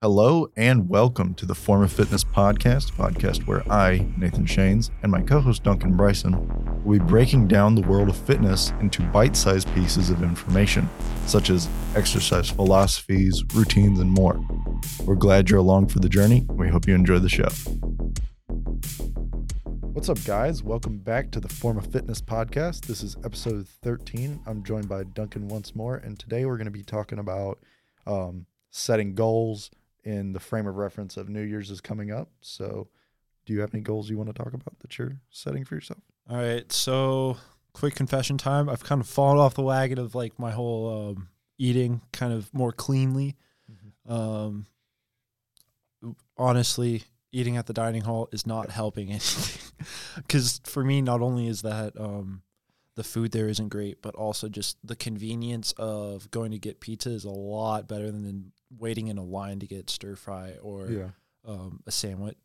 Hello and welcome to the Form of Fitness podcast, podcast where I, Nathan Shanes, and my co host Duncan Bryson will be breaking down the world of fitness into bite sized pieces of information, such as exercise philosophies, routines, and more. We're glad you're along for the journey. We hope you enjoy the show. What's up, guys? Welcome back to the Form of Fitness podcast. This is episode 13. I'm joined by Duncan once more, and today we're going to be talking about um, setting goals in the frame of reference of New Year's is coming up. So, do you have any goals you want to talk about that you're setting for yourself? All right, so quick confession time. I've kind of fallen off the wagon of like my whole um, eating kind of more cleanly. Um, honestly, eating at the dining hall is not helping anything. Because for me, not only is that um, the food there isn't great, but also just the convenience of going to get pizza is a lot better than waiting in a line to get stir fry or Yeah. um, a sandwich,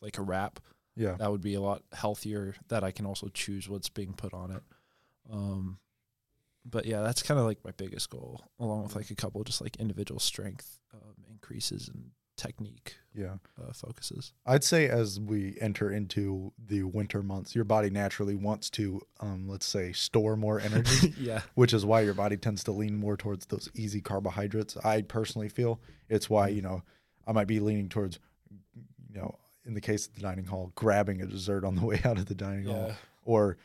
like a wrap Yeah. that would be a lot healthier that I can also choose what's being put on it. Um, but yeah, that's kind of like my biggest goal, along with like a couple just like individual strength um, increases and technique Yeah. uh, focuses. I'd say as we enter into the winter months, your body naturally wants to, um, let's say, store more energy. yeah, which is why your body tends to lean more towards those easy carbohydrates. I personally feel it's why, Mm. you know, I might be leaning towards, you know, in the case of the dining hall, grabbing a dessert on the way out of the dining hall or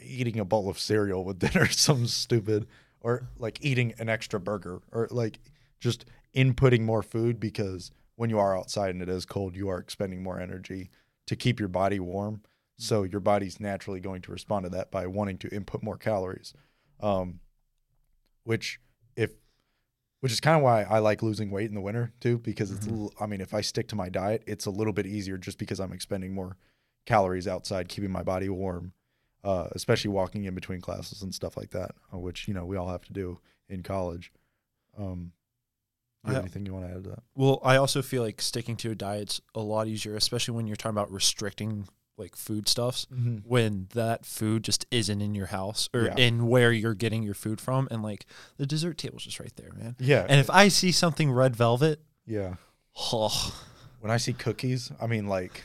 eating a bowl of cereal with dinner, some stupid, or like eating an extra burger or like just inputting more food because when you are outside and it is cold, you are expending more energy to keep your body warm. So your body's naturally going to respond to that by wanting to input more calories. Um, which if which is kind of why I like losing weight in the winter too, because it's a Mhm. little, I mean, if I stick to my diet, it's a little bit easier just because I'm expending more calories outside, keeping my body warm, uh, especially walking in between classes and stuff like that, uh, which you know we all have to do in college. Um, you I- anything you want to add to that? Well, I also feel like sticking to a diet's a lot easier, especially when you're talking about restricting like foodstuffs. When that food just isn't in your house or Yeah. in where you're getting your food from, and like the dessert table's just right there, man. Yeah, And if I see something red velvet, yeah. oh, When I see cookies, I mean, like,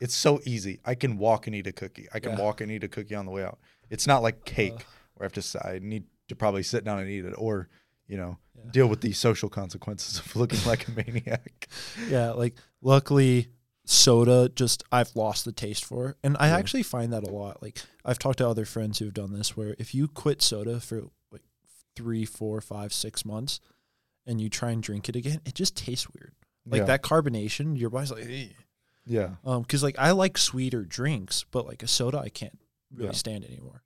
it's so easy. I can walk and eat a cookie. I can Yeah. walk and eat a cookie on the way out. It's not like cake Uh. where I have to. i need to probably sit down and eat it, or you know, Yeah. deal with the social consequences of looking like a maniac. yeah, like luckily soda just I've lost the taste for. And I Yeah. actually find that a lot. Like I've talked to other friends who've done this where if you quit soda for like three, four, five, six months and you try and drink it again, it just tastes weird. Like yeah. that carbonation, your body's like. Yeah, um because like I like sweeter drinks, but like a soda I can't really Yeah. stand anymore.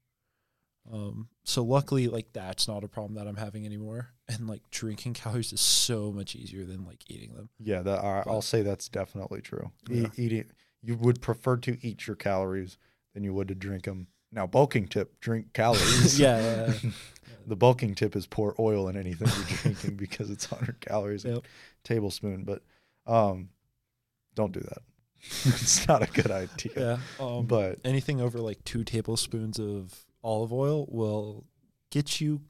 Um so luckily like that's not a problem that I'm having anymore. And like drinking calories is so much easier than like eating them. yeah. That I, I'll say that's definitely true. E- eating, you would prefer to eat your calories than you would to drink them. Now, bulking tip: drink calories. yeah, yeah, yeah. The bulking tip is pour oil in anything you're drinking because it's 100 calories a Yep. tablespoon. But um, don't do that. it's not a good idea. Yeah. Um, But anything over like two tablespoons of olive oil will get you.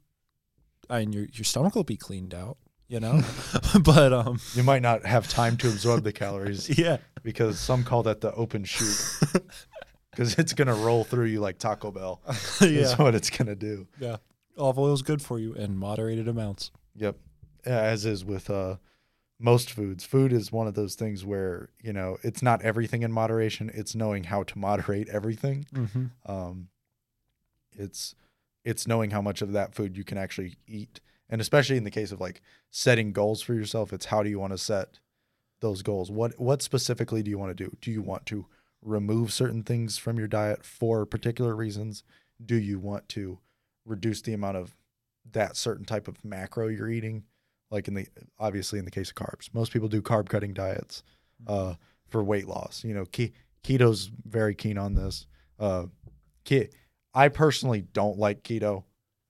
I mean, your your stomach will be cleaned out, you know. but um, you might not have time to absorb the calories yeah, because some call that the open chute because it's gonna roll through you like Taco Bell. yeah, That's what it's gonna do. yeah. Olive oil is good for you in moderated amounts. Yep. As is with uh, most foods. Food is one of those things where you know it's not everything in moderation. It's knowing how to moderate everything. Mm-hmm. um, it's it's knowing how much of that food you can actually eat. And especially in the case of like setting goals for yourself it's how do you want to set those goals? What what specifically do you want to do? Do you want to remove certain things from your diet for particular reasons? Do you want to reduce the amount of that certain type of macro you're eating? Like in the obviously in the case of carbs. Most people do carb cutting diets uh, for weight loss. You know ke- keto's very keen on this. Uh, ke- I personally don't like keto,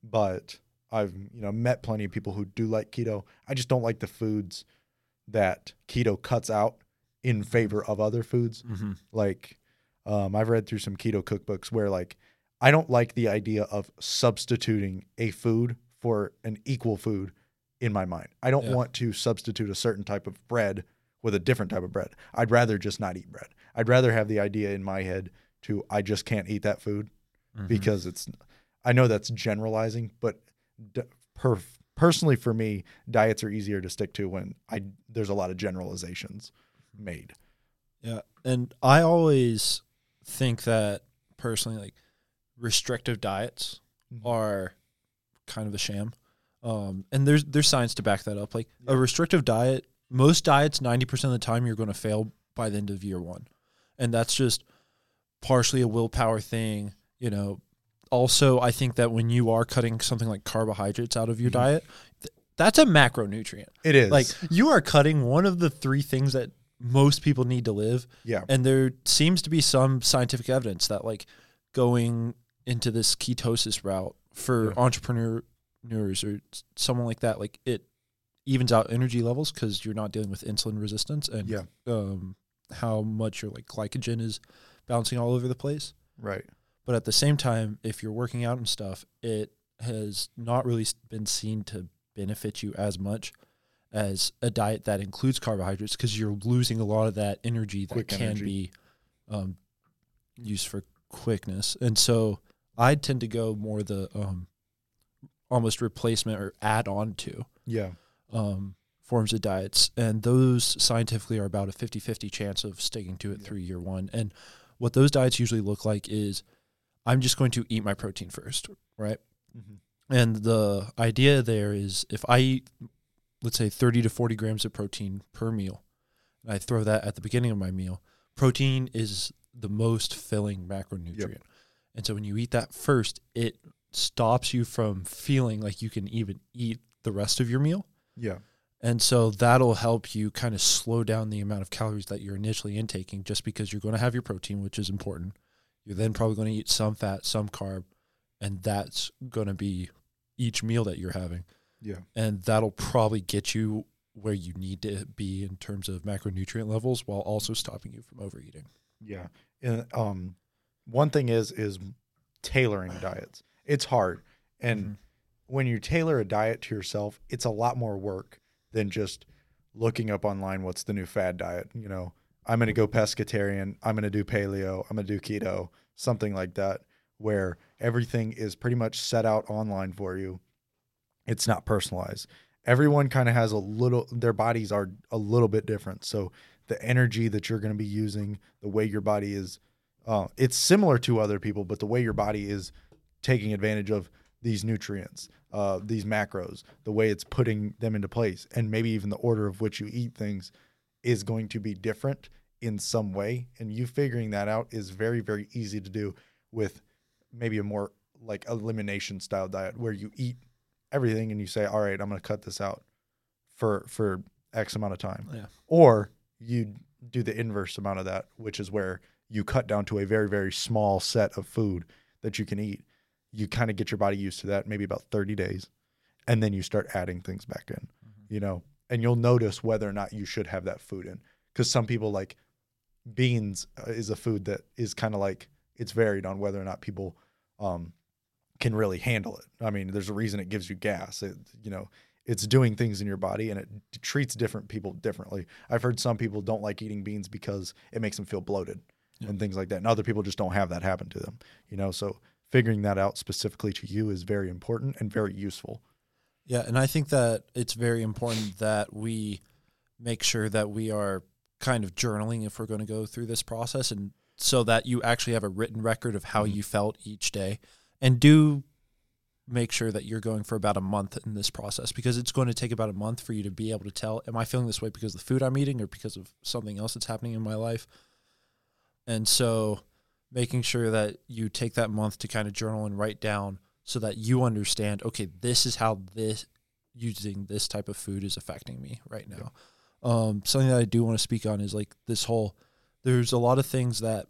but I've you know met plenty of people who do like keto. I just don't like the foods that keto cuts out in favor of other foods. Mm-hmm. Like um, I've read through some keto cookbooks where like I don't like the idea of substituting a food for an equal food in my mind. I don't Yeah. want to substitute a certain type of bread with a different type of bread. I'd rather just not eat bread. I'd rather have the idea in my head to I just can't eat that food Mhm. because it's I know that's generalizing, but per, personally for me, diets are easier to stick to when I there's a lot of generalizations made. Yeah, and I always think that personally, like restrictive diets Mhm. are kind of a sham. Um, and there's there's science to back that up. Like Yeah. a restrictive diet, most diets, ninety percent of the time, you're going to fail by the end of year one, and that's just partially a willpower thing. You know, also I think that when you are cutting something like carbohydrates out of your Mhm. diet, th- that's a macronutrient. It is Like you are cutting one of the three things that most people need to live yeah, and there seems to be some scientific evidence that like going into this ketosis route for Yeah. entrepreneurs or someone like that like it evens out energy levels because you're not dealing with insulin resistance and Yeah. um, how much your like glycogen is bouncing all over the place right. But at the same time if you're working out and stuff it has not really been seen to benefit you as much as a diet that includes carbohydrates because you're losing a lot of that energy that Quick can energy. be um, used for quickness and so i tend to go more the um, almost replacement or add on to Yeah, um, forms of diets, and those scientifically are about a 50 50 chance of sticking to it Yeah. through year one. And what those diets usually look like is I'm just going to eat my protein first, right? Mhm. And the idea there is if I eat, let's say, 30 to 40 grams of protein per meal, and I throw that at the beginning of my meal, protein is the most filling macronutrient. And so when you eat that first, it stops you from feeling like you can even eat the rest of your meal. yeah, And so that'll help you kind of slow down the amount of calories that you're initially intaking just because you're going to have your protein, which is important. You're then probably going to eat some fat, some carb, and that's going to be each meal that you're having. yeah, And that'll probably get you where you need to be in terms of macronutrient levels while also stopping you from overeating. yeah. And um, one thing is is tailoring diets. It's hard, and Mhm. when you tailor a diet to yourself, it's a lot more work than just looking up online what's the new fad diet. You know, I'm going to go pescatarian, I'm going to do paleo, I'm going to do keto, something like that, where everything is pretty much set out online for you. It's not personalized. Everyone kind of has a little, their bodies are a little bit different. So the energy that you're going to be using, the way your body is, uh, it's similar to other people, but the way your body is taking advantage of these nutrients, uh, these macros, the way it's putting them into place, and maybe even the order of which you eat things is going to be different in some way. And you figuring that out is very, very easy to do with maybe a more like elimination style diet where you eat everything and you say, all right, I'm going to cut this out for for X amount of time. Yeah. Or you do the inverse amount of that, which is where you cut down to a very, very small set of food that you can eat. You kind of get your body used to that, maybe about 30 days. And then you start adding things back in, mm-hmm. you know, and you'll notice whether or not you should have that food in. Because some people like beans uh, is a food that is kind of like it's varied on whether or not people um, can really handle it. I mean, there's a reason it gives you gas. It, you know, it's doing things in your body and it treats different people differently. I've heard some people don't like eating beans because it makes them feel bloated Yeah. and things like that. And other people just don't have that happen to them, you know? So figuring that out specifically to you is very important and very useful. Yeah, and I think that it's very important that we make sure that we are kind of journaling if we're going to go through this process and so that you actually have a written record of how Mhm. you felt each day and do make sure that you're going for about a month in this process because it's going to take about a month for you to be able to tell am I feeling this way because of the food I'm eating or because of something else that's happening in my life. And so making sure that you take that month to kind of journal and write down so that you understand okay this is how this using this type of food is affecting me right now um, something that i do want to speak on is like this whole there's a lot of things that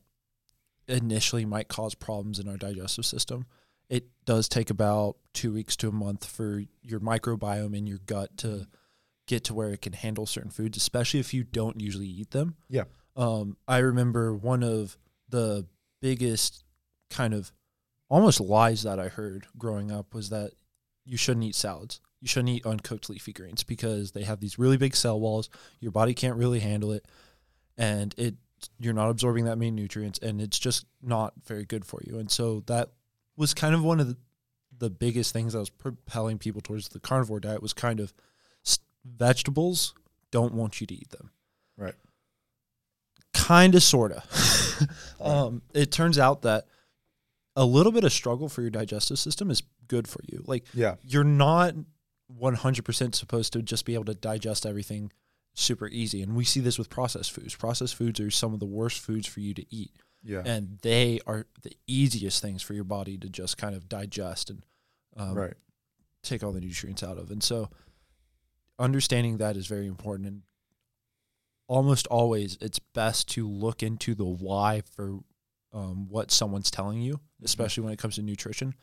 initially might cause problems in our digestive system. It does take about two weeks to a month for your microbiome in your gut to get to where it can handle certain foods especially if you don't usually eat them. Yeah. um, i remember one of the biggest kind of almost lies that I heard growing up was that you shouldn't eat salads you shouldn't eat uncooked leafy greens because they have these really big cell walls. Your body can't really handle it, and it you're not absorbing that many nutrients, and it's just not very good for you. And so that was kind of one of the, the biggest things that was propelling people towards the carnivore diet was kind of vegetables don't want you to eat them. Right. Kind of, sort of. um, it turns out that a little bit of struggle for your digestive system is good for you. Like Yeah. you're not 100% supposed to just be able to digest everything super easy. And we see this with processed foods. Processed foods are some of the worst foods for you to eat. Yeah. And they are the easiest things for your body to just kind of digest and um, right. take all the nutrients out of. And so understanding that is very important. And almost always it's best to look into the why for um, what someone's telling you, especially when it comes to nutrition,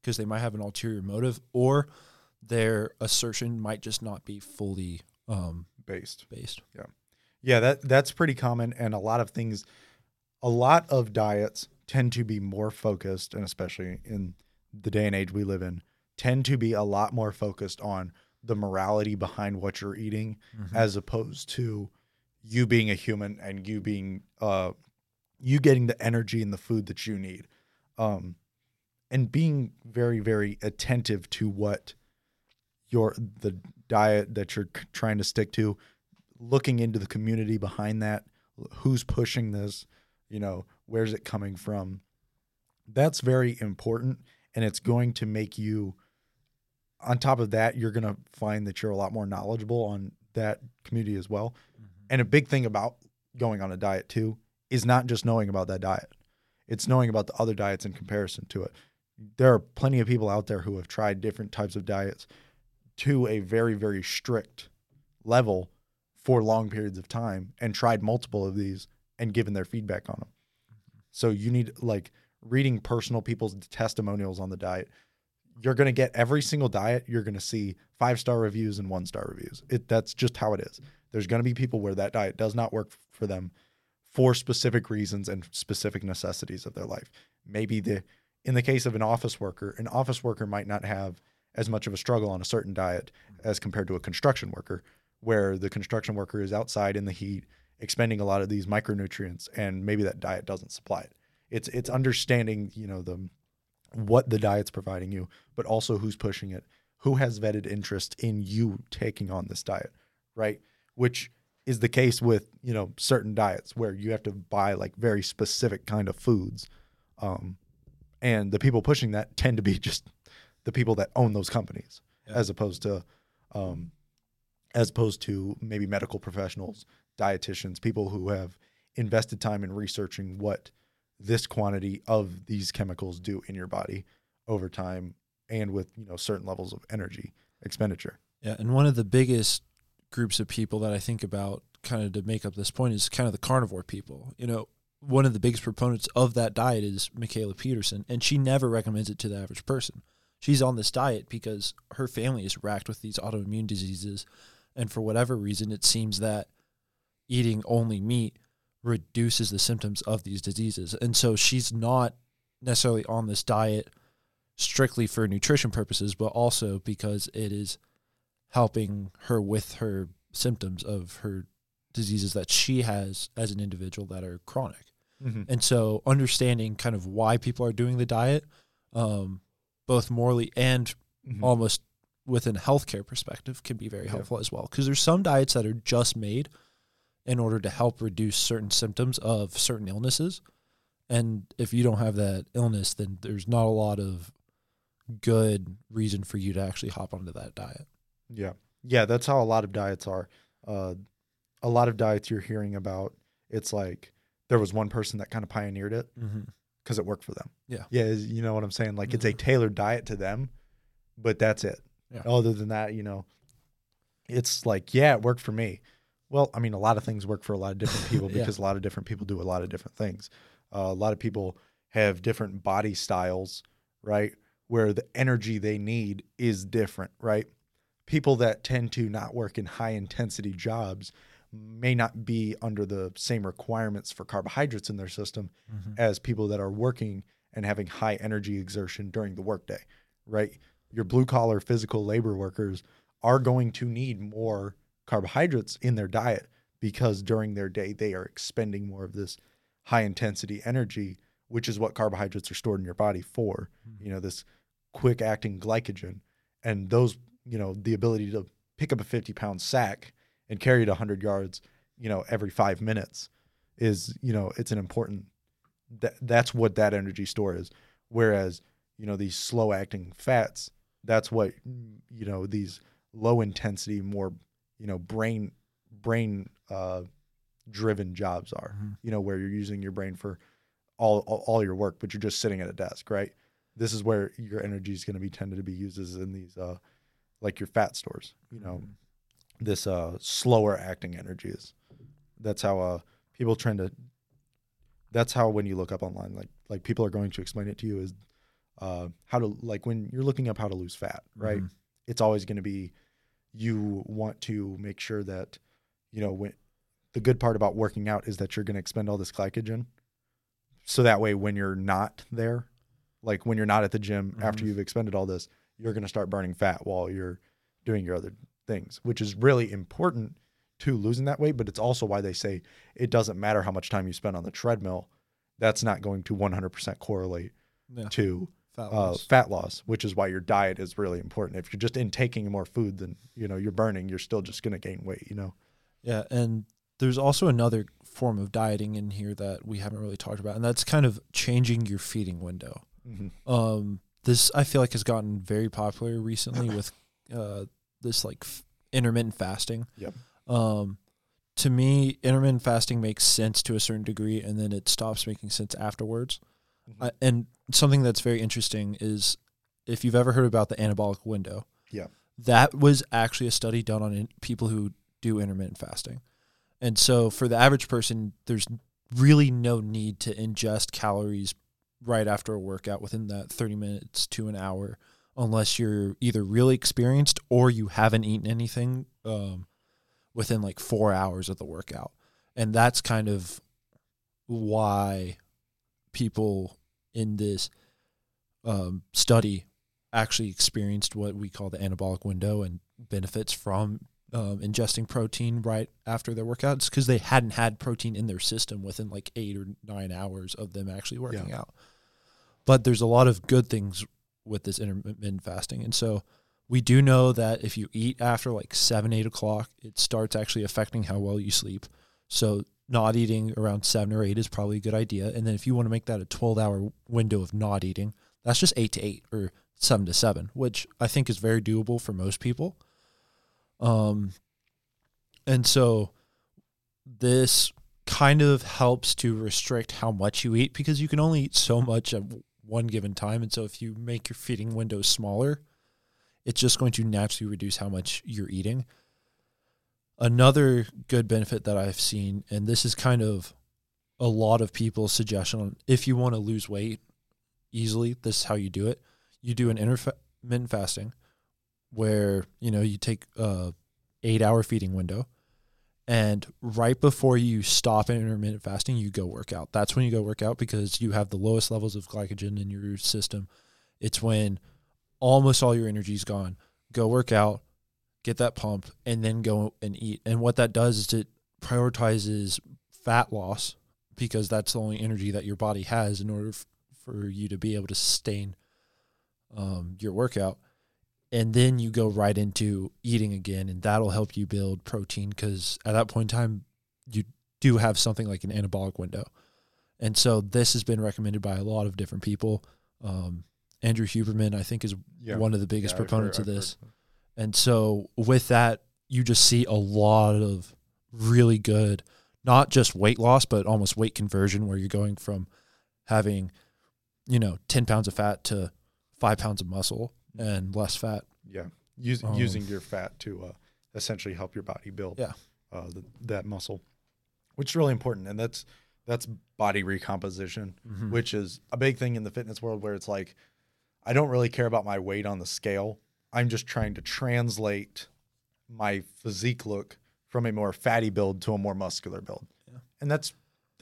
because they might have an ulterior motive or their assertion might just not be fully um, Based. based. Yeah, Yeah, that that's pretty common, and a lot of things, a lot of diets tend to be more focused, and especially in the day and age we live in, tend to be a lot more focused on the morality behind what you're eating, as opposed to you being a human and you being uh, you getting the energy and the food that you need, um, and being very very attentive to what your the diet that you're trying to stick to looking into the community behind that who's pushing this you know where's it coming from? That's very important and it's going to make you on top of that you're going to find that you're a lot more knowledgeable on that community as well. Mm-hmm. And a big thing about going on a diet too is not just knowing about that diet. It's knowing about the other diets in comparison to it. There are plenty of people out there who have tried different types of diets to a very very strict level for long periods of time and tried multiple of these and given their feedback on them. So you need like reading personal people's testimonials on the diet. You're going to get every single diet, you're going to see 5-star reviews and 1-star reviews. It that's just how it is. There's going to be people where that diet does not work for them for specific reasons and specific necessities of their life. Maybe the in the case of an office worker, an office worker might not have as much of a struggle on a certain diet as compared to a construction worker where the construction worker is outside in the heat expending a lot of these micronutrients and maybe that diet doesn't supply it. It's it's understanding you know the what the diet's providing you but also who's pushing it. Who has vetted interest in you taking on this diet right? Which is the case with you know certain diets where you have to buy like very specific kind of foods um and the people pushing that tend to be just the people that own those companies Yeah. as opposed to um as opposed to maybe medical professionals, dietitians, people who have invested time in researching what this quantity of these chemicals do in your body over time and with, you know, certain levels of energy expenditure. Yeah, and one of the biggest groups of people that I think about kind of to make up this point is kind of the carnivore people. You know, one of the biggest proponents of that diet is Mikhaila Peterson, and she never recommends it to the average person. She's on this diet because her family is racked with these autoimmune diseases, and for whatever reason, it seems that eating only meat reduces the symptoms of these diseases. And so she's not necessarily on this diet strictly for nutrition purposes, but also because it is helping her with her symptoms of her diseases that she has as an individual that are chronic. And so understanding kind of why people are doing the diet, um, both morally and Mhm. almost within a healthcare perspective can be very Yeah. helpful as well. Because there's some diets that are just made in order to help reduce certain symptoms of certain illnesses. And if you don't have that illness, then there's not a lot of good reason for you to actually hop onto that diet. Yeah. Yeah, that's how a lot of diets are. Uh, a lot of diets you're hearing about, it's like there was one person that kind of pioneered it Mm-hmm. Because it worked for them. Yeah. Yeah. You know what I'm saying? Like it's a Mhm. tailored diet to them, but that's it. Yeah. Other than that, you know, it's like, yeah, it worked for me. Well, I mean, a lot of things work for a lot of different people Yeah. because a lot of different people do a lot of different things. Uh, a lot of people have different body styles, right? Where the energy they need is different, right? People that tend to not work in high intensity jobs may not be under the same requirements for carbohydrates in their system Mm-hmm. as people that are working and having high energy exertion during the workday, right? your blue collar physical labor workers are going to need more carbohydrates in their diet because during their day they are expending more of this high intensity energy, which is what carbohydrates are stored in your body for. You know, this quick acting glycogen and those, you know, the ability to pick up a 50 pound sack and carry it 100 yards, you know, every five minutes is, you know, it's an important, that, that's what that energy store is. Whereas, you know, these slow acting fats, that's what, you know, these low intensity, more, you know, brain, brain, uh, driven jobs are, Mhm. you know, where you're using your brain for all, all, all your work, but you're just sitting at a desk, right? This is where your energy is going to be tended to be used as in these, uh, like your fat stores, you know, this, uh, slower acting energy is, that's how, uh, people trying to, that's how, when you look up online, like, like people are going to explain it to you is, uh, how to, like when you're looking up how to lose fat, right? Mhm. It's always going to be, you want to make sure that, you know, when, the good part about working out is that you're going to expend all this glycogen. So that way, when you're not there, like when you're not at the gym after Mhm. you've expended all this, you're going to start burning fat while you're doing your other things, which is really important to losing that weight. But it's also why they say it doesn't matter how much time you spend on the treadmill. That's not going to 100% correlate Yeah. to Fat uh, loss. fat loss, which is why your diet is really important. If you're just intaking more food than you know you're burning, you're still just going to gain weight. You know. Yeah, and there's also another form of dieting in here that we haven't really talked about, and that's kind of changing your feeding window. Mm-hmm. Um, this I feel like has gotten very popular recently with uh, this like f- intermittent fasting. Yep. Um, to me, intermittent fasting makes sense to a certain degree, and then it stops making sense afterwards. Mhm. Uh, and something that's very interesting is if you've ever heard about the anabolic window. Yeah. That was actually a study done on in, people who do intermittent fasting. And so for the average person, there's really no need to ingest calories right after a workout within that 30 minutes to an hour unless you're either really experienced or you haven't eaten anything um, within like four hours of the workout. And that's kind of why people in this um, study actually experienced what we call the anabolic window and benefits from um, ingesting protein right after their workouts because they hadn't had protein in their system within like eight or nine hours of them actually working Yeah. out. But there's a lot of good things with this intermittent fasting. And so we do know that if you eat after like seven, eight o'clock, it starts actually affecting how well you sleep. So not eating around seven or eight is probably a good idea. And then if you want to make that a 12 hour window of not eating, that's just eight to eight or seven to seven, which I think is very doable for most people. Um, and so this kind of helps to restrict how much you eat because you can only eat so much one given time. And so if you make your feeding window smaller, it's just going to naturally reduce how much you're eating. Another good benefit that I've seen, and this is kind of a lot of people's suggestion on if you want to lose weight easily, this is how you do it. You do an intermittent fasting where, you know, you take a eight hour feeding window and right before you stop intermittent fasting, you go work out. That's when you go work out because you have the lowest levels of glycogen in your system. It's when almost all your energy is gone. Go work out, get that pump, and then go and eat. And what that does is it prioritizes fat loss because that's the only energy that your body has in order f- for you to be able to sustain um, your workout. And then you go right into eating again, and that'll help you build protein because at that point in time, you do have something like an anabolic window. And so this has been recommended by a lot of different people. Um, Andrew Huberman, I think, is Yeah. one of the biggest Yeah, proponents heard- of this. And so with that, you just see a lot of really good, not just weight loss, but almost weight conversion where you're going from having, you know, 10 pounds of fat to five pounds of muscle and less fat. Yeah, Use, Um, using your fat to uh, essentially help your body build Yeah. uh, the, that muscle, which is really important, and that's that's body recomposition, Mhm. which is a big thing in the fitness world where it's like I don't really care about my weight on the scale. I'm just trying to translate my physique look from a more fatty build to a more muscular build, Yeah. and that's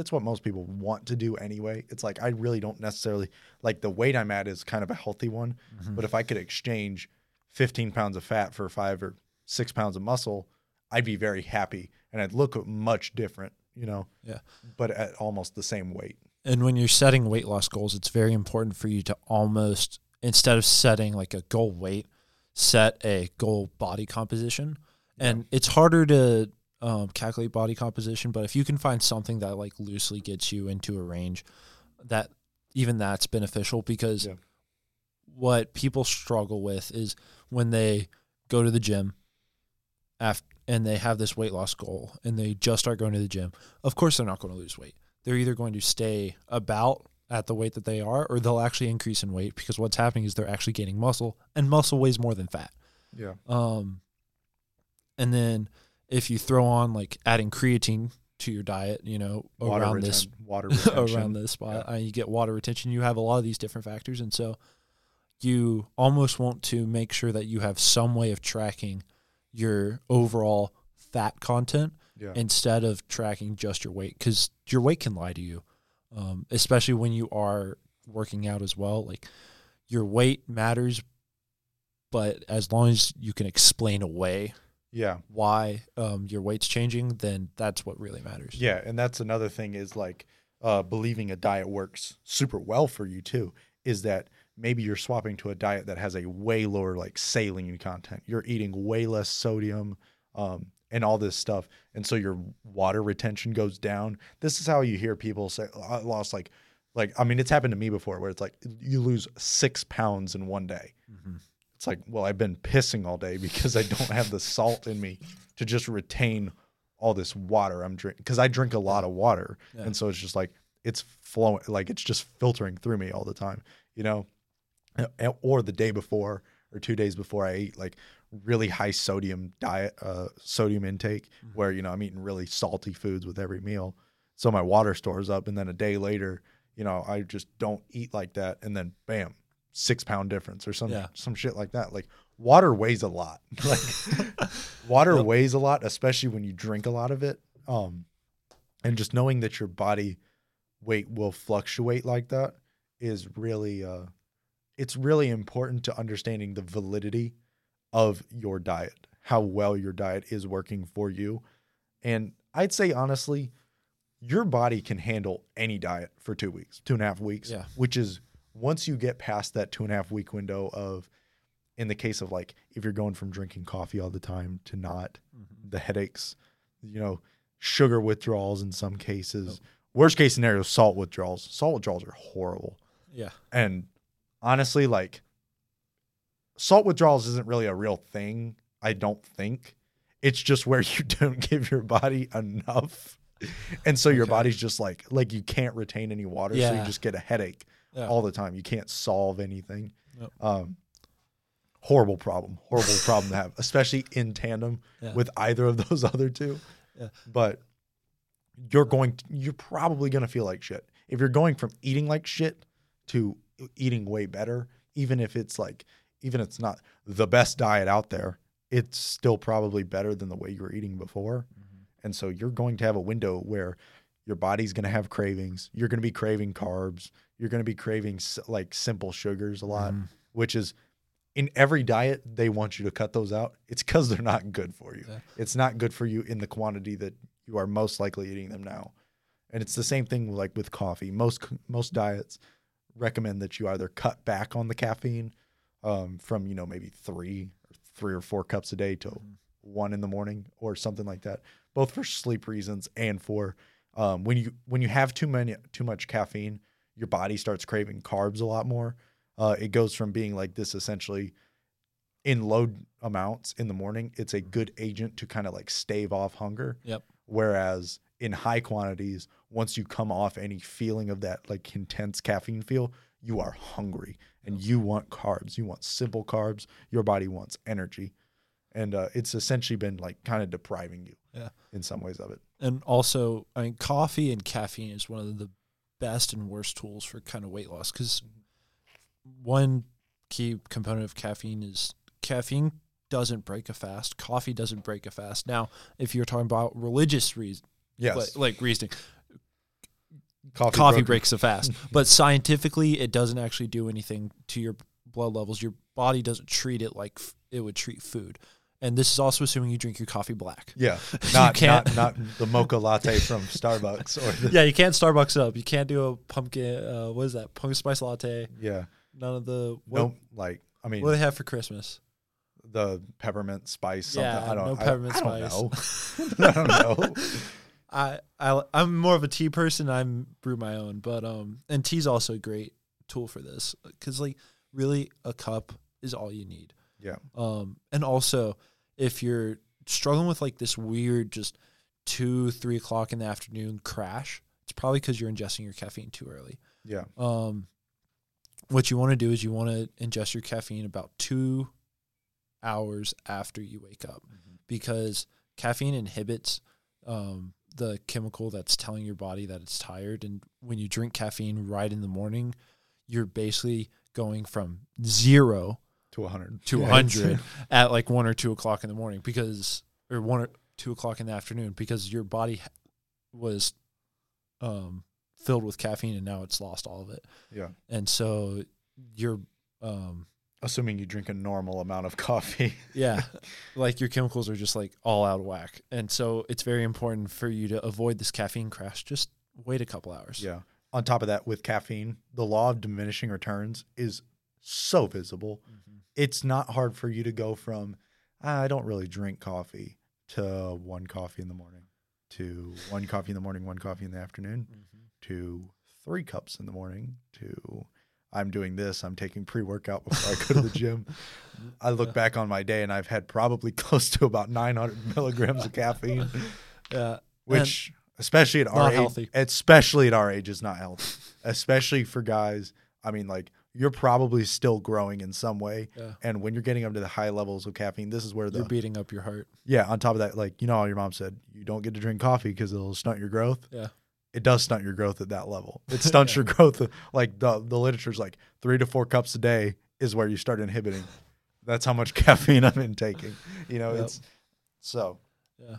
it's what most people want to do anyway. It's like I really don't necessarily like the weight I'm at is kind of a healthy one, Mhm. but if I could exchange 15 pounds of fat for five or six pounds of muscle, I'd be very happy and I'd look much different, you know. Yeah. But at almost the same weight. And when you're setting weight loss goals, it's very important for you to almost instead of setting like a goal weight, set a goal body composition. And it's harder to um, calculate body composition, but if you can find something that like loosely gets you into a range, that even that's beneficial because Yeah. what people struggle with is when they go to the gym after and they have this weight loss goal and they just start going to the gym. Of course they're not going to lose weight they're either going to stay about at the weight that they are or they'll actually increase in weight because what's happening is they're actually gaining muscle and muscle weighs more than fat. Yeah. Um and then if you throw on like adding creatine to your diet, you know, Water around this water retention. around this spot, uh, you get water retention, you have a lot of these different factors and so you almost want to make sure that you have some way of tracking your overall fat content yeah. instead of tracking just your weight because your weight can lie to you um, especially when you are working out as well like your weight matters but as long as you can explain away yeah. why um, your weight's changing then that's what really matters Yeah, and that's another thing is like uh, believing a diet works super well for you too. Is that maybe you're swapping to a diet that has a way lower like saline content. You're eating way less sodium um, and all this stuff, and so your water retention goes down. This is how you hear people say, "I lost like." Like I mean, it's happened to me before, where it's like you lose six pounds in one day. Mhm. It's like, well, I've been pissing all day because I don't have the salt in me to just retain all this water I'm drinking because I drink a lot of water, Yeah. and so it's just like it's flowing, like it's just filtering through me all the time, you know. Or the day before or two days before I eat like really high sodium diet, uh, sodium intake, Mhm. where you know I'm eating really salty foods with every meal, so my water stores up, and then a day later, you know, I just don't eat like that, and then bam, six pound difference or some Yeah. some shit like that. Like water weighs a lot. Like water Yep. weighs a lot, especially when you drink a lot of it. Um, and just knowing that your body weight will fluctuate like that is really uh, it's really important to understanding the validity of your diet, how well your diet is working for you. And I'd say honestly, your body can handle any diet for two weeks, two and a half weeks, Yeah. which is once you get past that two and a half week window of, in the case of like, if you're going from drinking coffee all the time to not, Mhm. the headaches, you know, sugar withdrawals in some cases. Worst case scenario, salt withdrawals. Salt withdrawals are horrible. yeah And honestly, like salt withdrawals isn't really a real thing, I don't think. It's just where you don't give your body enough. And so your body's just like like you can't retain any water, so you just get a headache yeah all the time. You can't solve anything. Yep. Um horrible problem. Horrible problem to have, especially in tandem Yeah. with either of those other two. Yeah. But you're going to, you're probably going to feel like shit. If you're going from eating like shit to eating way better, even if it's like even if it's not the best diet out there, it's still probably better than the way you were eating before. Mhm. And so you're going to have a window where your body's going to have cravings. You're going to be craving carbs. You're going to be craving like simple sugars a lot, Mhm. which is in every diet they want you to cut those out. It's cuz they're not good for you. Yeah. It's not good for you in the quantity that you are most likely eating them now. And it's the same thing like with coffee. Most most diets recommend that you either cut back on the caffeine um, from you know maybe three or three or four cups a day to Mhm. one in the morning or something like that, both for sleep reasons and for um, when you when you have too many too much caffeine, your body starts craving carbs a lot more. Uh, it goes from being like this essentially in low amounts in the morning. It's a good agent to kind of like stave off hunger. Yep. Whereas in high quantities, once you come off any feeling of that like intense caffeine feel, you are hungry and you want carbs. You want simple carbs. Your body wants energy. And uh, it's essentially been like kind of depriving you Yeah. in some ways of it. And also i mean coffee and caffeine is one of the best and worst tools for kind of weight loss because one key component of caffeine is caffeine doesn't break a fast coffee doesn't break a fast now if you're talking about religious reasons Yes. like, like reasoning Coffee, coffee breaks a fast. but scientifically, it doesn't actually do anything to your blood levels. Your body doesn't treat it like f- it would treat food. And this is also assuming you drink your coffee black. Yeah, not not not the mocha latte from Starbucks or the, Yeah, you can't Starbucks up. You can't do a pumpkin. Uh, what is that? Pumpkin spice latte. yeah. None of the. What, No, like I mean what do they have for Christmas? the peppermint spice. Something. Yeah, I don't. no I- peppermint I, don't spice. know. I don't know. I, I I'm more of a tea person. I'm brew my own, but um, and tea's also a great tool for this because like really a cup is all you need. Yeah. Um, and also if you're struggling with like this weird just two three o'clock in the afternoon crash, it's probably because you're ingesting your caffeine too early. Yeah. Um, what you want to do is you want to ingest your caffeine about two hours after you wake up because caffeine inhibits um, the chemical that's telling your body that it's tired. And when you drink caffeine right in the morning, you're basically going from zero To 100. to 100 at like one or two o'clock in the morning because, or one or two o'clock in the afternoon because your body was um, filled with caffeine and now it's lost all of it. Yeah. And so you're, um, Assuming you drink a normal amount of coffee. yeah, like your chemicals are just like all out of whack. And so it's very important for you to avoid this caffeine crash. Just wait a couple hours. Yeah. On top of that, with caffeine, the law of diminishing returns is so visible. Mhm. It's not hard for you to go from "Ah, I don't really drink coffee to one coffee in the morning to one coffee in the morning, one coffee in the afternoon Mhm. to three cups in the morning to I'm doing this. I'm taking pre workout before I go to the gym. I look Yeah. back on my day and I've had probably close to about 900 milligrams of caffeine, Yeah. which, especially at our age, healthy. especially at our age, is not healthy. especially for guys. I mean, like you're probably still growing in some way, Yeah. and when you're getting up to the high levels of caffeine, this is where the You're beating up your heart. yeah. On top of that, like you know, how your mom said you don't get to drink coffee because it'll stunt your growth. Yeah. It does stunt your growth at that level. It stunts your growth. Like the the literature's like three to four cups a day is where you start inhibiting. That's how much caffeine I'm intaking. You know, Yep. it's so Yeah.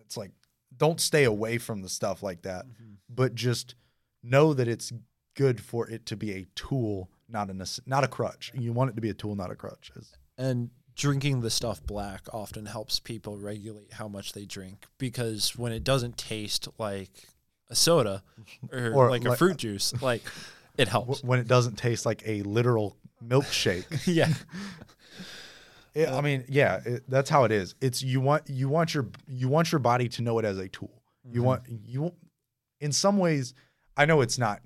it's like don't stay away from the stuff like that, Mhm. but just know that it's good for it to be a tool, not a not a crutch. You want it to be a tool, not a crutch. And drinking the stuff black often helps people regulate how much they drink because when it doesn't taste like a soda or, Or like a fruit juice, like it helps. when it doesn't taste like a literal milkshake. yeah. Yeah, I mean, yeah, it, that's how it is. It's you want you want your you want your body to know it as a tool. You Mhm. want you in some ways I know it's not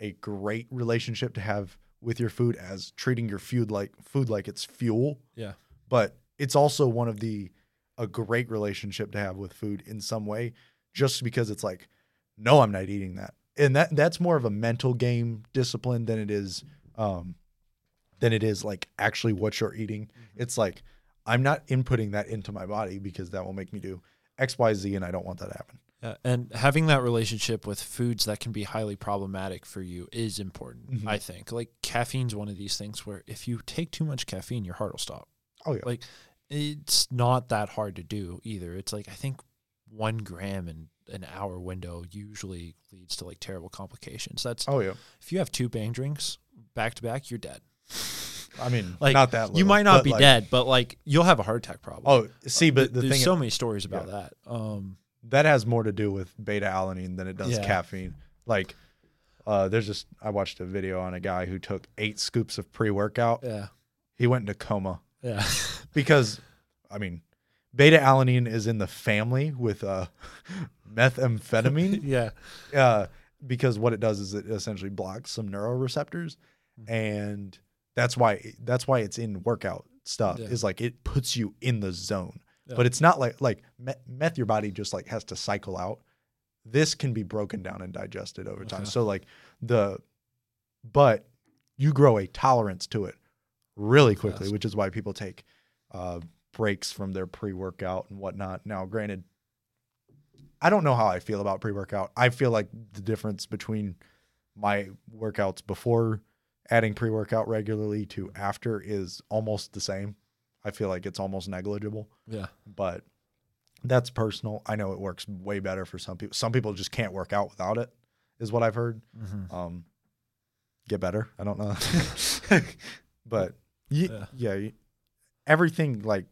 a great relationship to have with your food as treating your food like food like it's fuel. Yeah. But it's also one of the a great relationship to have with food in some way just because it's like no, I'm not eating that. And that that's more of a mental game discipline than it is um than it is like actually what you're eating. It's like I'm not inputting that into my body because that will make me do X, Y, Z, and I don't want that to happen. Yeah, and having that relationship with foods that can be highly problematic for you is important. Mhm. I think like caffeine's one of these things where if you take too much caffeine, your heart will stop. Oh yeah, Like it's not that hard to do either. It's like I think one gram in an hour window usually leads to like terrible complications. That's oh yeah. if you have two bang drinks back to back, you're dead. I mean, Like, not that you might not be like- dead, but like you'll have a heart attack problem. Oh, see, but the there's thing so many stories about that. Um, that has more to do with beta alanine than it does Yeah. caffeine. Like, uh, there's just I watched a video on a guy who took eight scoops of pre workout. yeah, He went into coma yeah, because, I mean, beta alanine is in the family with uh, methamphetamine. yeah. uh, because what it does is it essentially blocks some neuroreceptors, Mhm. and that's why that's why it's in workout stuff. Yeah. Is like it puts you in the zone, Yeah. but it's not like like meth. Your body just like has to cycle out. This can be broken down and digested over time. Okay. So like the, but you grow a tolerance to it really quickly, Fast. which is why people take uh, breaks from their pre-workout and whatnot. Now, granted, I don't know how I feel about pre-workout. I feel like the difference between my workouts before adding pre-workout regularly to after is almost the same. I feel like it's almost negligible, Yeah. but that's personal. I know it works way better for some people. Some people just can't work out without it. is what I've heard. Mhm. Um, get better. I don't know, but y- Yeah. yeah, everything like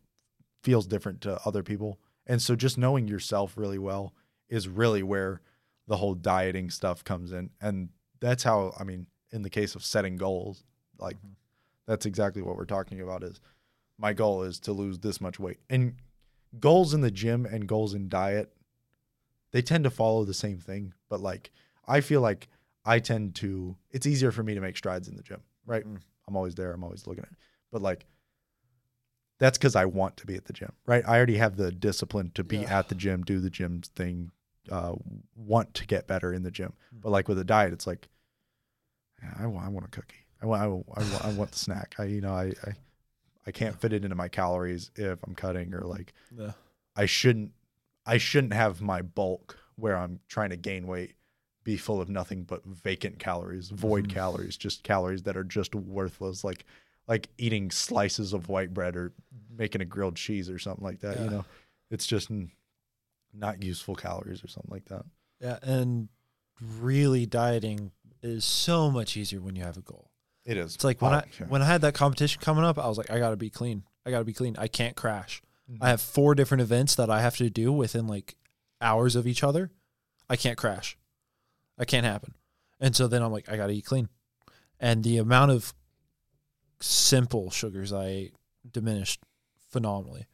feels different to other people, and so just knowing yourself really well is really where the whole dieting stuff comes in, and that's how I mean, in the case of setting goals, like Mhm. that's exactly what we're talking about. Is my goal is to lose this much weight, and goals in the gym and goals in diet, they tend to follow the same thing, but like I feel like I tend to it's easier for me to make strides in the gym, right? Mm. I'm always there, I'm always looking at it. But like that's cuz I want to be at the gym, right? I already have the discipline to be Yeah. at the gym, do the gym thing, uh want to get better in the gym. Mm. But like with a diet, it's like I want I want a cookie. I want I want, I want, I want the snack. I you know, I, I I can't fit it into my calories if I'm cutting or like Yeah. I shouldn't I shouldn't have my bulk where I'm trying to gain weight be full of nothing but vacant calories, void Mhm. calories, just calories that are just worthless like like eating slices of white bread or making a grilled cheese or something like that, you know. It's just not useful calories or something like that. Yeah, and really dieting is so much easier when you have a goal. It is. It's like when I yeah. when I had that competition coming up, I was like, I gotta be clean. I gotta be clean. I can't crash. Mhm. I have four different events that I have to do within like hours of each other. I can't crash. I can't happen. And so then I'm like, I gotta eat clean. And the amount of simple sugars I ate diminished phenomenally.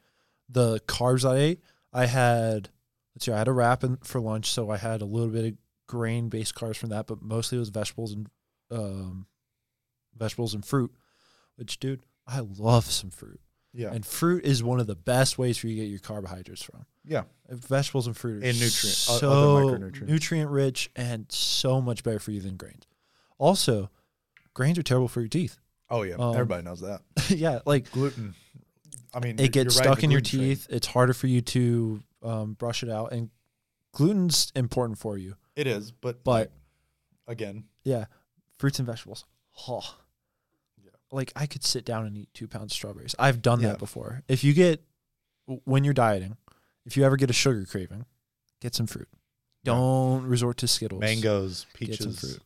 The carbs I ate, I had let's see, I had a wrap in, for lunch, so I had a little bit of grain based carbs from that, but mostly it was vegetables and um, vegetables and fruit. Which, dude, I love some fruit. yeah. And fruit is one of the best ways for you to get your carbohydrates from. yeah. Vegetables and fruit are And nutrient- so nutrient rich and so much better for you than grains. Also, grains are terrible for your teeth. Oh yeah. Um, Everybody knows that. yeah, like Gluten. I mean, it gets you're right, stuck in your teeth. It's harder for you to um, brush it out, and gluten's important for you. It is, but But- again, Yeah, fruits and vegetables. Oh. Yeah. Like I could sit down and eat two pounds of strawberries. I've done Yeah. that before. If you get when you're dieting, if you ever get a sugar craving, get some fruit. Don't resort to Skittles. mangoes, Get some peaches. fruit.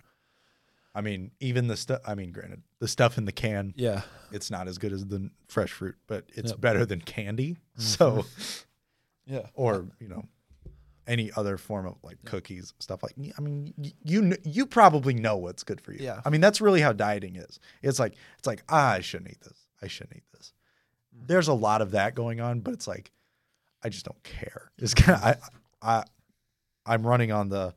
I mean, even the stuff. I mean, granted, the stuff in the can, Yeah. it's not as good as the fresh fruit, but it's Yep. better than candy. Mhm. So, Yeah. or you know, any other form of like cookies, stuff like. I mean, you you probably know what's good for you. Yeah. I mean, that's really how dieting is. It's like it's like ah, I shouldn't eat this. I shouldn't eat this. Mm-hmm. There's a lot of that going on, but it's like I just don't care. It's kind of I I I'm running on the.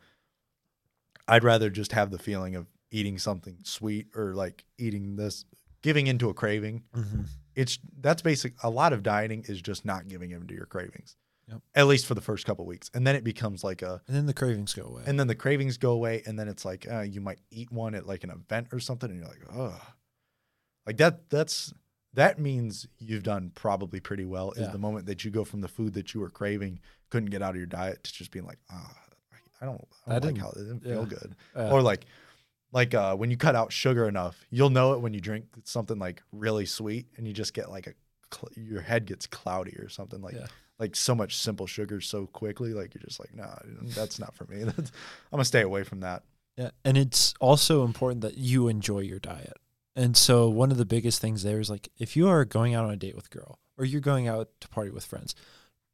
I'd rather just have the feeling of eating something sweet or like eating this, giving into a craving. Mm-hmm. It's that's basic. A lot of dieting is just not giving into your cravings, Yep. at least for the first couple weeks, and then it becomes like a. And then the cravings go away. And then the cravings go away, and then it's like uh, you might eat one at like an event or something, and you're like, oh, like that. That's that means you've done probably pretty well. Is Yeah. the moment that you go from the food that you were craving, couldn't get out of your diet, to just being like, ah, I don't, I I don't like didn't- how it didn't feel good, Uh, or like. Like uh, when you cut out sugar enough, you'll know it when you drink something like really sweet, and you just get like a, cl- your head gets cloudy or something like Yeah. like so much simple sugar so quickly. Like you're just like, nah, that's not for me. That's, I'm gonna stay away from that. Yeah, and it's also important that you enjoy your diet. And so one of the biggest things there is like if you are going out on a date with a girl or you're going out to party with friends,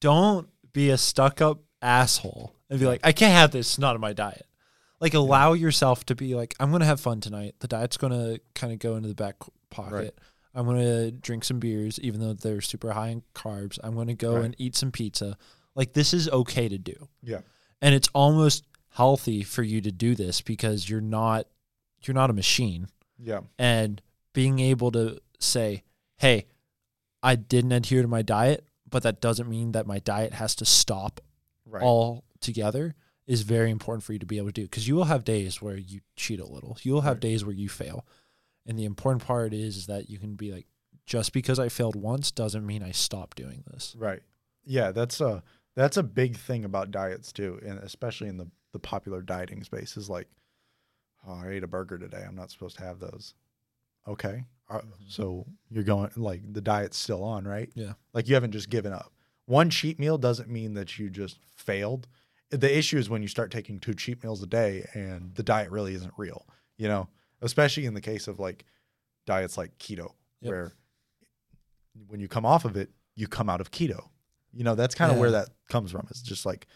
don't be a stuck up asshole and be like, I can't have this, it's not in my diet. Like allow yourself to be like, I'm gonna have fun tonight. The diet's gonna kind of go into the back pocket. Right. I'm gonna drink some beers, even though they're super high in carbs. I'm gonna go Right. and eat some pizza. Like this is okay to do Yeah. and it's almost healthy for you to do this because you're not you're not a machine Yeah. and being able to say hey i didn't adhere to my diet but that doesn't mean that my diet has to stop Right. all together is very important for you to be able to do because you will have days where you cheat a little you will have Right. days where you fail and the important part is, is that you can be like just because i failed once doesn't mean i stop doing this right. Yeah. That's a that's a big thing about diets too, and especially in the the popular dieting space is like, oh, I ate a burger today. I'm not supposed to have those. Okay. Uh, Mhm. So you're going like the diet's still on, right? Yeah. Like you haven't just given up. One cheat meal doesn't mean that you just failed. the issue is when you start taking two cheat meals a day and the diet really isn't real, you know, especially in the case of like diets like keto, Yep. where when you come off of it, you come out of keto. You know, that's kind of where that comes from. It's just like,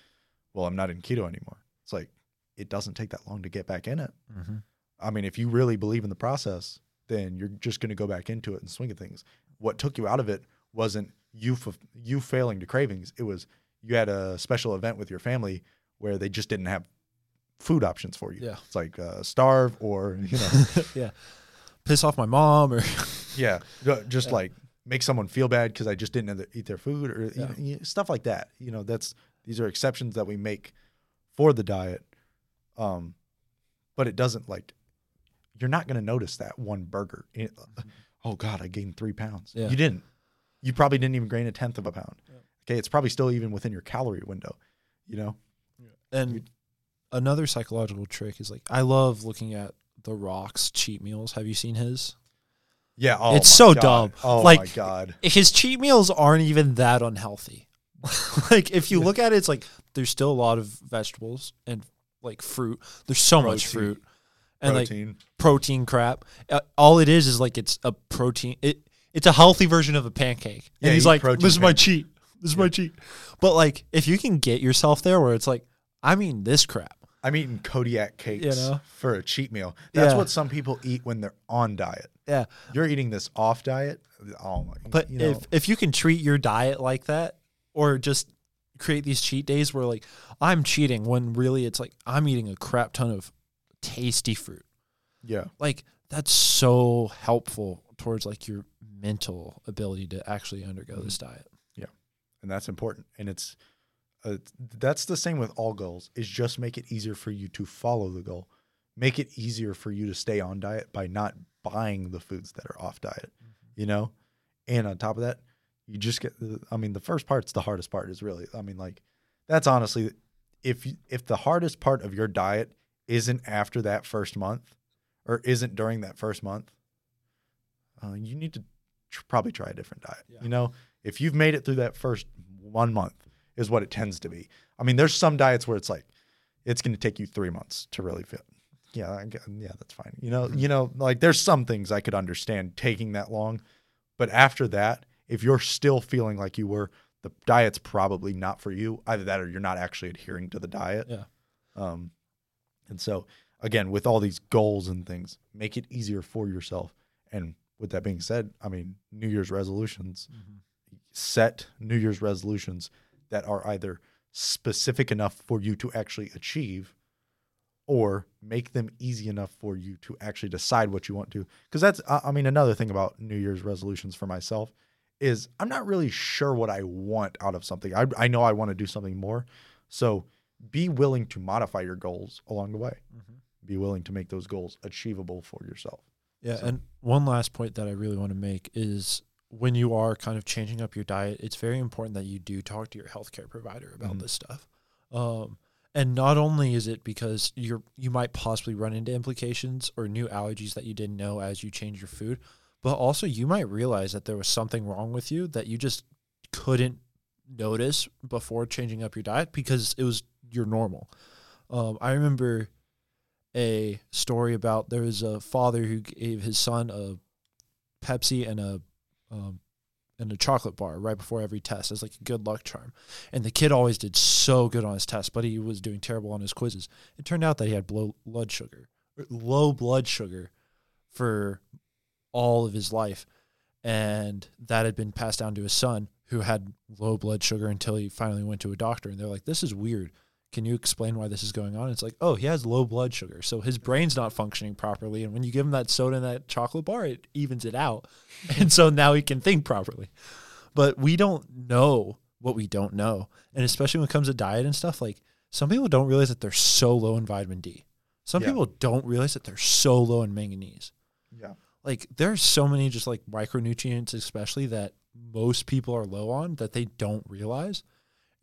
well, I'm not in keto anymore. It's like, it doesn't take that long to get back in it. Mm-hmm. I mean, if you really believe in the process, then you're just going to go back into it and swing at things. What took you out of it wasn't you f- you failing to cravings. It was you had a special event with your family where they just didn't have food options for you. Yeah. It's like uh, starve or you know, yeah. Piss off my mom or yeah, just Yeah. like make someone feel bad because I just didn't eat their food or you know, stuff like that. You know, that's these are exceptions that we make for the diet. Um, but it doesn't like you're not going to notice that one burger. It- oh God, I gained three pounds. Yeah. You didn't. You probably didn't even gain a tenth of a pound. Yeah. Okay, it's probably still even within your calorie window. You know. And another psychological trick is like I love looking at The Rock's cheat meals. Have you seen his? Yeah. Oh, It's so God. dumb. Oh Like- my God. His cheat meals aren't even that unhealthy. like if you look at it, it's like there's still a lot of vegetables and like fruit. There's so much fruit and like Protein. protein crap. Uh, all it is is like it's a protein. It it's a healthy version of a pancake. Yeah, and he's like, "This is my pancake." cheat. This is my cheat." But like, if you can get yourself there, where it's like, I mean, this crap. I'm eating Kodiak cakes You know? for a cheat meal. That's Yeah. what some people eat when they're on diet. Yeah, You're eating this off diet. Oh my! but you know, if if you can treat your diet like that, or just create these cheat days where like I'm cheating when really it's like I'm eating a crap ton of tasty fruit. yeah, Like that's so helpful towards like your mental ability to actually undergo Mm-hmm. this diet. Yeah. And that's important. And it's uh, that's the same with all goals. Is just make it easier for you to follow the goal. Make it easier for you to stay on diet by not buying the foods that are off diet. You know, and on top of that, you just get. the- I mean, the first part's the hardest part. Is really. I mean, like that's honestly, if you, if the hardest part of your diet isn't after that first month, or isn't during that first month, uh, you need to tr- probably try a different diet. Yeah. You know, if you've made it through that first one month, is what it tends to be. I mean, there's some diets where it's like it's going to take you three months to really fit. Yeah, I yeah, that's fine. You know, you know, like there's some things I could understand taking that long, but after that, if you're still feeling like you were, the diet's probably not for you. Either that, or you're not actually adhering to the diet. Yeah. Um, and so again, with all these goals and things, make it easier for yourself. And with that being said, I mean, New Year's resolutions, set New Year's resolutions that are either specific enough for you to actually achieve or make them easy enough for you to actually decide what you want to. Because that's, I mean, another thing about New Year's resolutions for myself is I'm not really sure what I want out of something. I, I know I want to do something more. So be willing to modify your goals along the way. Mm-hmm. Be willing to make those goals achievable for yourself. Yeah, So- and one last point that I really want to make is when you are kind of changing up your diet, it's very important that you do talk to your healthcare provider about Mhm. this stuff. Um, and not only is it because you're you might possibly run into implications or new allergies that you didn't know as you change your food, but also you might realize that there was something wrong with you that you just couldn't notice before changing up your diet because it was your normal. Um, I remember a story about there was a father who gave his son a Pepsi and a um, and a chocolate bar right before every test as like a good luck charm. And the kid always did so good on his tests, but he was doing terrible on his quizzes. It turned out that he had low blood sugar, low blood sugar for all of his life, and that had been passed down to his son who had low blood sugar until he finally went to a doctor and they're like this is weird can you explain why this is going on? It's like, oh, he has low blood sugar, so his brain's not functioning properly. And when you give him that soda and that chocolate bar, it evens it out, and so now he can think properly. But we don't know what we don't know, and especially when it comes to diet and stuff. Like some people don't realize that they're so low in vitamin D. Some Yeah. people don't realize that they're so low in manganese. Yeah. Like there's so many just like micronutrients, especially that most people are low on that they don't realize,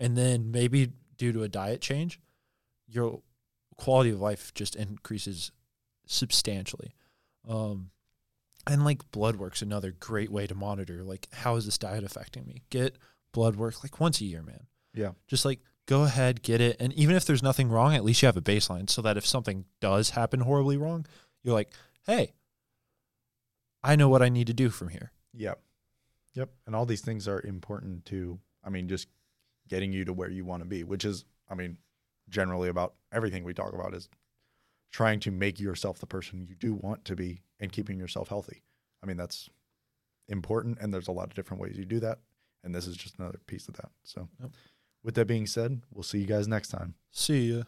and then maybe due to a diet change, your quality of life just increases substantially. Um, and like blood work's another great way to monitor like how is this diet affecting me? Get blood work like once a year, man. Yeah. Just like go ahead, get it. And even if there's nothing wrong, at least you have a baseline so that if something does happen horribly wrong, you're like, hey, I know what I need to do from here. Yep. Yep. And all these things are important to, I mean, just getting you to where you want to be, which is, I mean, generally about everything we talk about is trying to make yourself the person you do want to be and keeping yourself healthy. I mean, that's important. And there's a lot of different ways you do that. And this is just another piece of that. So, Yep. with that being said, we'll see you guys next time. See ya.